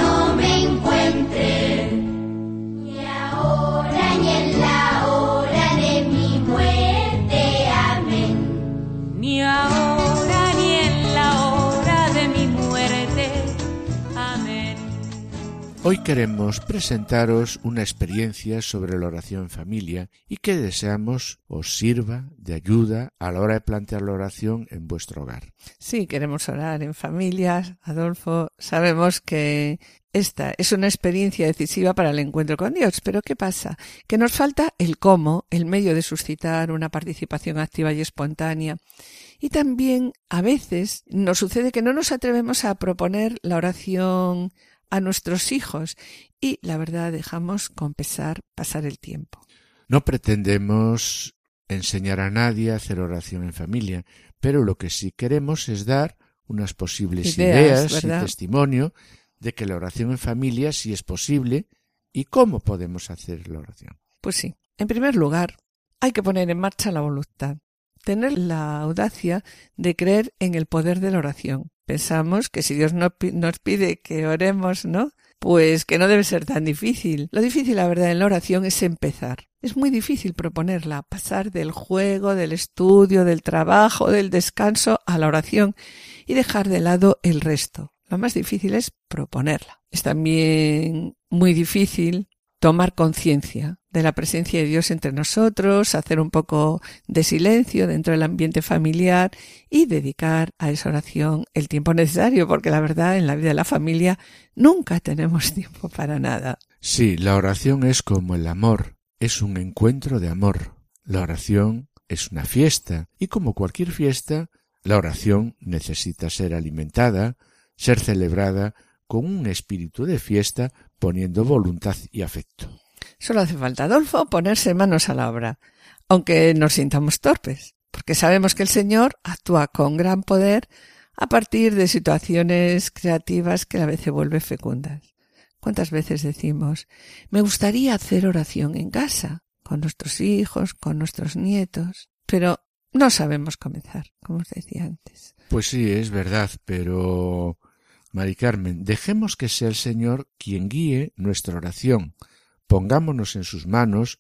Hoy queremos presentaros una experiencia sobre la oración en familia y que deseamos os sirva de ayuda a la hora de plantear la oración en vuestro hogar. Sí, queremos orar en familias, Adolfo. Sabemos que esta es una experiencia decisiva para el encuentro con Dios, pero ¿qué pasa? Que nos falta el cómo, el medio de suscitar una participación activa y espontánea. Y también a veces nos sucede que no nos atrevemos a proponer la oración a nuestros hijos y la verdad dejamos con pesar pasar el tiempo. No pretendemos enseñar a nadie a hacer oración en familia, pero lo que sí queremos es dar unas posibles Ideas, ideas, y testimonio de que la oración en familia sí es posible y cómo podemos hacer la oración. Pues sí, en primer lugar, hay que poner en marcha la voluntad, tener la audacia de creer en el poder de la oración. Pensamos que si Dios no nos pide que oremos, ¿no? Pues que no debe ser tan difícil. Lo difícil, la verdad, en la oración es empezar. Es muy difícil proponerla, pasar del juego, del estudio, del trabajo, del descanso a la oración y dejar de lado el resto. Lo más difícil es proponerla. Es también muy difícil tomar conciencia de la presencia de Dios entre nosotros, hacer un poco de silencio dentro del ambiente familiar y dedicar a esa oración el tiempo necesario, porque la verdad en la vida de la familia nunca tenemos tiempo para nada. Sí, la oración es como el amor, es un encuentro de amor. La oración es una fiesta y como cualquier fiesta, la oración necesita ser alimentada, ser celebrada con un espíritu de fiesta poniendo voluntad y afecto. Solo hace falta, Adolfo, ponerse manos a la obra, aunque nos sintamos torpes, porque sabemos que el Señor actúa con gran poder a partir de situaciones creativas que a veces se vuelven fecundas. ¿Cuántas veces decimos, me gustaría hacer oración en casa, con nuestros hijos, con nuestros nietos, pero no sabemos comenzar, como os decía antes? Pues sí, es verdad, pero Mari Carmen, dejemos que sea el Señor quien guíe nuestra oración. Pongámonos en sus manos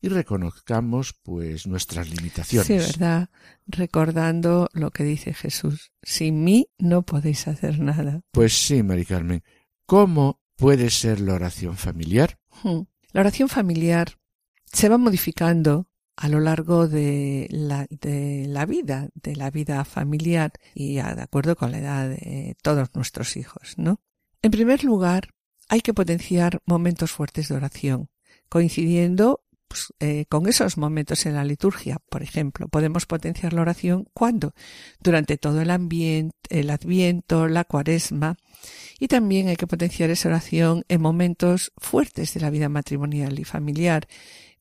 y reconozcamos pues nuestras limitaciones. Sí, verdad, recordando lo que dice Jesús, sin mí no podéis hacer nada. Pues sí, Mari Carmen. ¿Cómo puede ser la oración familiar? Hmm. La oración familiar se va modificando a lo largo de la, de la vida, de la vida familiar y de acuerdo con la edad de todos nuestros hijos, ¿no? En primer lugar, hay que potenciar momentos fuertes de oración, coincidiendo pues, eh, con esos momentos en la liturgia. Por ejemplo, podemos potenciar la oración cuando durante todo el ambiente, el adviento, la cuaresma, y también hay que potenciar esa oración en momentos fuertes de la vida matrimonial y familiar,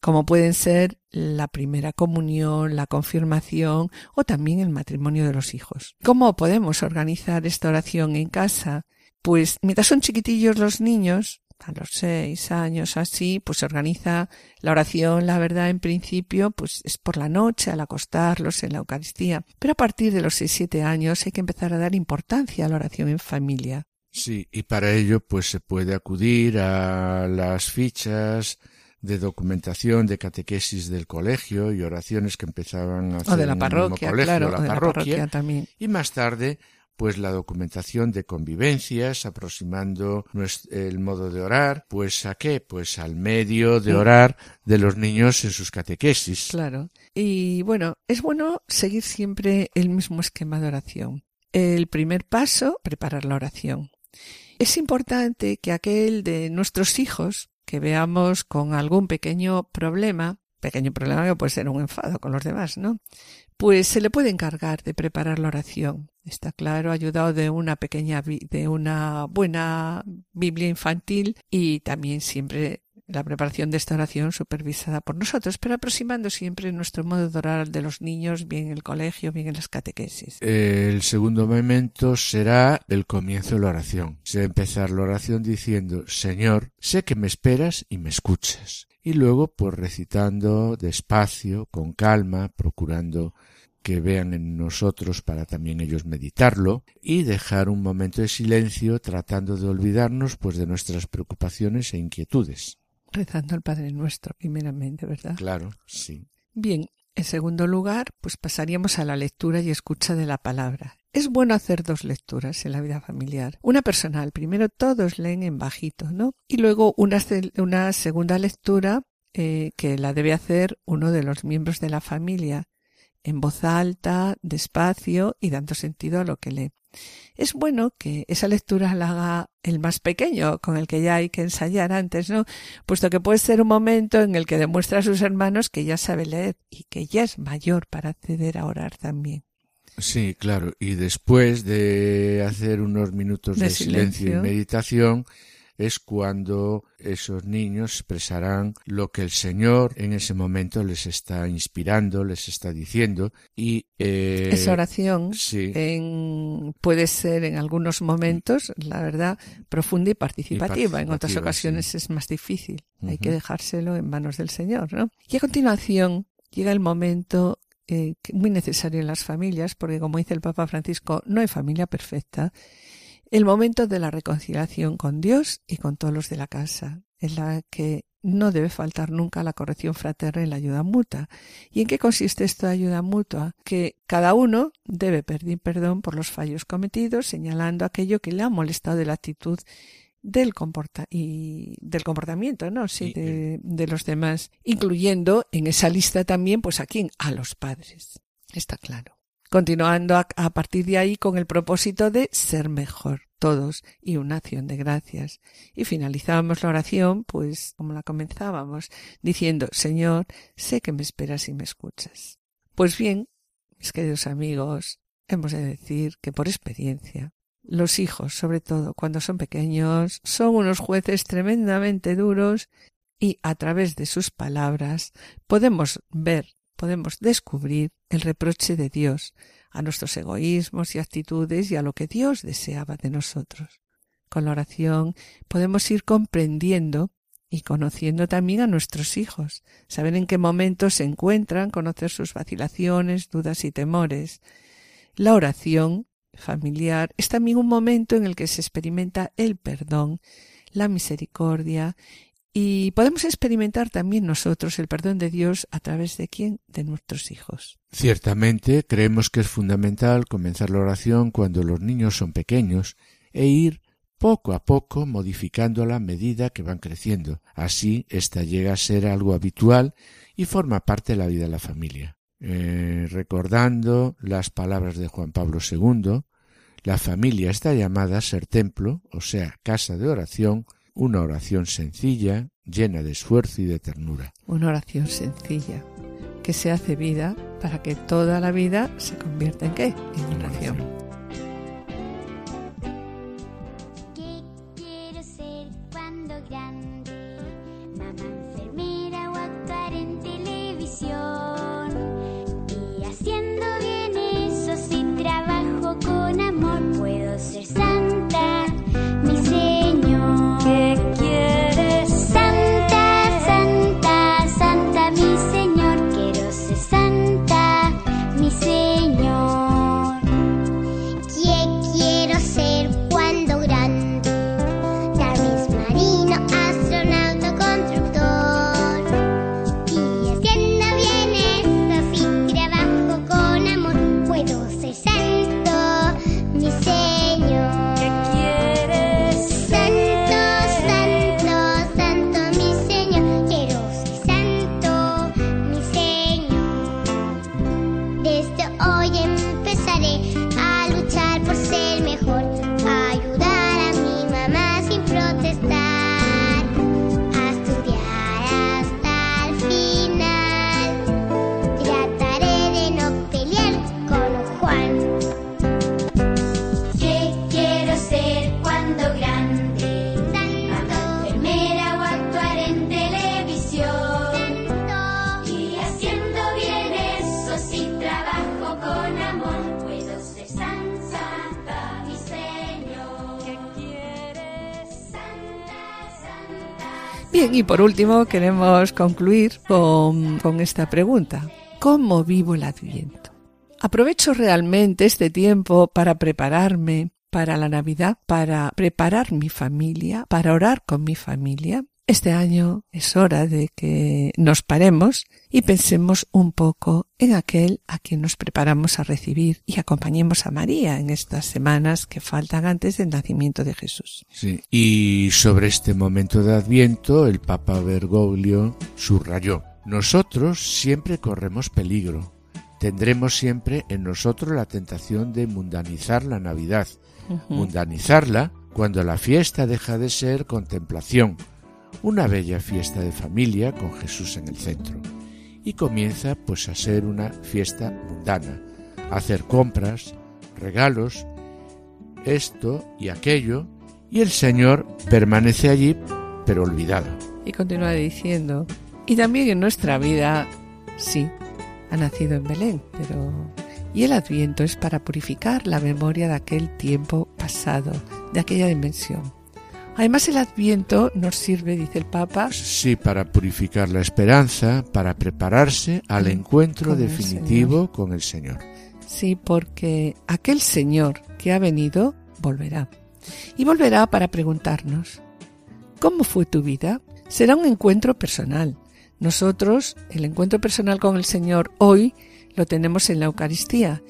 como pueden ser la primera comunión, la confirmación o también el matrimonio de los hijos. ¿Cómo podemos organizar esta oración en casa? Pues mientras son chiquitillos los niños, a los seis años así, pues se organiza la oración, la verdad, en principio, pues es por la noche, al acostarlos en la Eucaristía. Pero a partir de los seis, siete años hay que empezar a dar importancia a la oración en familia. Sí, y para ello, pues se puede acudir a las fichas de documentación de catequesis del colegio y oraciones que empezaban a hacer O de la en el parroquia, mismo colegio, claro, la o de la parroquia, parroquia también. y más tarde pues la documentación de convivencias, aproximando el modo de orar, pues a qué, pues al medio de orar de los niños en sus catequesis. Claro. Y bueno, es bueno seguir siempre el mismo esquema de oración. El primer paso, preparar la oración. Es importante que aquel de nuestros hijos que veamos con algún pequeño problema, pequeño problema que puede ser un enfado con los demás, ¿no? Pues se le puede encargar de preparar la oración. Está claro, ayudado de una pequeña, de una buena Biblia infantil y también siempre la preparación de esta oración supervisada por nosotros, pero aproximando siempre nuestro modo de orar de los niños, bien en el colegio, bien en las catequesis. El segundo momento será el comienzo de la oración. Se empezar la oración diciendo, Señor, sé que me esperas y me escuchas. Y luego, pues recitando despacio, con calma, procurando que vean en nosotros para también ellos meditarlo y dejar un momento de silencio tratando de olvidarnos pues de nuestras preocupaciones e inquietudes. Rezando al Padre Nuestro, primeramente, ¿verdad? Claro, sí. Bien, en segundo lugar, pues pasaríamos a la lectura y escucha de la palabra. Es bueno hacer dos lecturas en la vida familiar. Una personal, primero todos leen en bajito, ¿no? Y luego una, una segunda lectura eh, que la debe hacer uno de los miembros de la familia, en voz alta, despacio y dando sentido a lo que lee. Es bueno que esa lectura la haga el más pequeño, con el que ya hay que ensayar antes, ¿no? Puesto que puede ser un momento en el que demuestra a sus hermanos que ya sabe leer y que ya es mayor para acceder a orar también. Sí, claro. Y después de hacer unos minutos de, De silencio. silencio. y meditación, es cuando esos niños expresarán lo que el Señor en ese momento les está inspirando, les está diciendo. Y eh, Esa oración sí. en- puede ser en algunos momentos, la verdad, profunda y participativa. en otras ocasiones sí. es más difícil. Hay que dejárselo en manos del Señor, ¿no? Y a continuación llega el momento eh, muy necesario en las familias, porque como dice el Papa Francisco, no hay familia perfecta. El momento de la reconciliación con Dios y con todos los de la casa, en la que no debe faltar nunca la corrección fraterna y la ayuda mutua. ¿Y en qué consiste esta ayuda mutua? Que cada uno debe pedir perdón por los fallos cometidos, señalando aquello que le ha molestado de la actitud del comporta y del comportamiento, ¿no? Sí, de los demás, incluyendo en esa lista también, pues a quién, a los padres. Está claro. Continuando a, partir de ahí con el propósito de ser mejor todos y una acción de gracias. Y finalizábamos la oración, pues como la comenzábamos, diciendo, Señor, sé que me esperas y me escuchas. Pues bien, mis queridos amigos, hemos de decir que por experiencia, los hijos, sobre todo cuando son pequeños, son unos jueces tremendamente duros y a través de sus palabras podemos ver, podemos descubrir el reproche de Dios a nuestros egoísmos y actitudes y a lo que Dios deseaba de nosotros. Con la oración podemos ir comprendiendo y conociendo también a nuestros hijos, saber en qué momentos se encuentran, conocer sus vacilaciones, dudas y temores. La oración familiar es también un momento en el que se experimenta el perdón, la misericordia y podemos experimentar también nosotros el perdón de Dios a través de quién? De nuestros hijos. Ciertamente creemos que es fundamental comenzar la oración cuando los niños son pequeños e ir poco a poco modificándola a medida que van creciendo. Así, ésta llega a ser algo habitual y forma parte de la vida de la familia. Eh, recordando las palabras de Juan Pablo II, la familia está llamada a ser templo, o sea, casa de oración, una oración sencilla, llena de esfuerzo y de ternura. Una oración sencilla que se hace vida para que toda la vida se convierta en qué? En oración. Y por último queremos concluir con, esta pregunta. ¿Cómo vivo el Adviento? ¿Aprovecho realmente este tiempo para prepararme para la Navidad, para preparar mi familia, para orar con mi familia? Este año es hora de que nos paremos y pensemos un poco en aquel a quien nos preparamos a recibir y acompañemos a María en estas semanas que faltan antes del nacimiento de Jesús. Sí. Y sobre este momento de Adviento, el Papa Bergoglio subrayó, nosotros siempre corremos peligro. Tendremos siempre en nosotros la tentación de mundanizar la Navidad, mundanizarla cuando la fiesta deja de ser contemplación, una bella fiesta de familia con Jesús en el centro. Y comienza pues a ser una fiesta mundana, hacer compras, regalos, esto y aquello, y el Señor permanece allí pero olvidado. Y continúa diciendo, y también en nuestra vida, sí, ha nacido en Belén, pero... Y el adviento es para purificar la memoria de aquel tiempo pasado, de aquella dimensión. Además el adviento nos sirve, dice el Papa, Sí, para purificar la esperanza, para prepararse al encuentro Con el definitivo con el Señor. Sí, porque aquel Señor que ha venido volverá. Y volverá para preguntarnos, ¿cómo fue tu vida? Será un encuentro personal. Nosotros, el encuentro personal con el Señor hoy lo tenemos en la Eucaristía.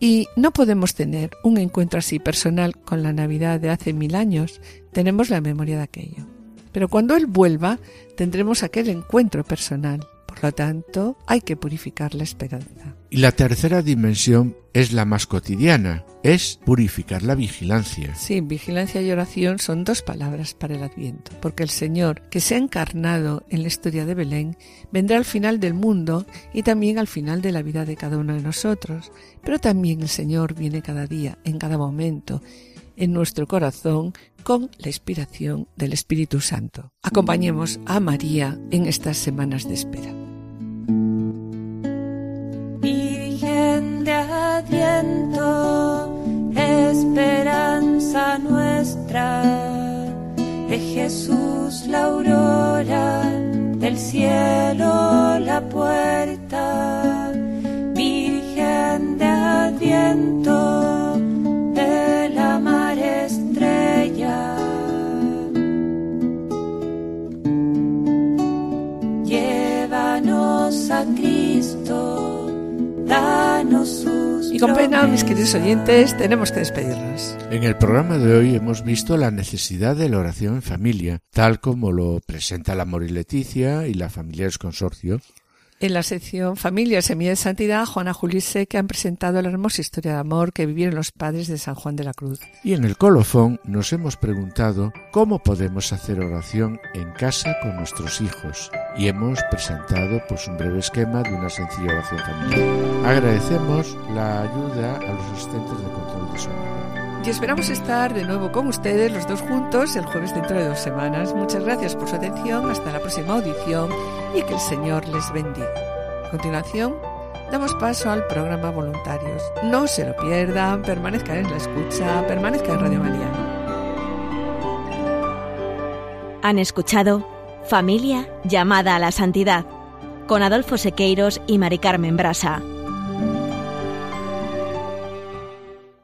Y no podemos tener un encuentro así personal con la Navidad de hace mil años. Tenemos la memoria de aquello. Pero cuando Él vuelva, tendremos aquel encuentro personal. Por lo tanto, hay que purificar la esperanza. Y la tercera dimensión es la más cotidiana, es purificar la vigilancia. Sí, vigilancia y oración son dos palabras para el Adviento, porque el Señor, que se ha encarnado en la historia de Belén, vendrá al final del mundo y también al final de la vida de cada uno de nosotros. Pero también el Señor viene cada día, en cada momento, en nuestro corazón, con la inspiración del Espíritu Santo. Acompañemos a María en estas semanas de espera. Nuestra, de Jesús la aurora, del cielo la puerta. Virgen de Adviento, Y con pena, mis queridos oyentes, tenemos que despedirnos. En el programa de hoy hemos visto la necesidad de la oración en familia, tal como lo presenta la Mori Leticia y la Familiares Consorcio. En la sección Familia Semilla de Santidad, Juana Julise, que han presentado la hermosa historia de amor que vivieron los padres de San Juan de la Cruz. Y en el colofón nos hemos preguntado cómo podemos hacer oración en casa con nuestros hijos y hemos presentado pues un breve esquema de una sencilla oración familiar. Agradecemos la ayuda a los asistentes de control de sonido. Y esperamos estar de nuevo con ustedes los dos juntos el jueves dentro de dos semanas. Muchas gracias por su atención, hasta la próxima audición y que el Señor les bendiga. A continuación, damos paso al programa Voluntarios. No se lo pierdan, permanezcan en la escucha, permanezcan en Radio María. Han escuchado Familia llamada a la santidad con Adolfo Sequeiros y Mari Carmen Brasa.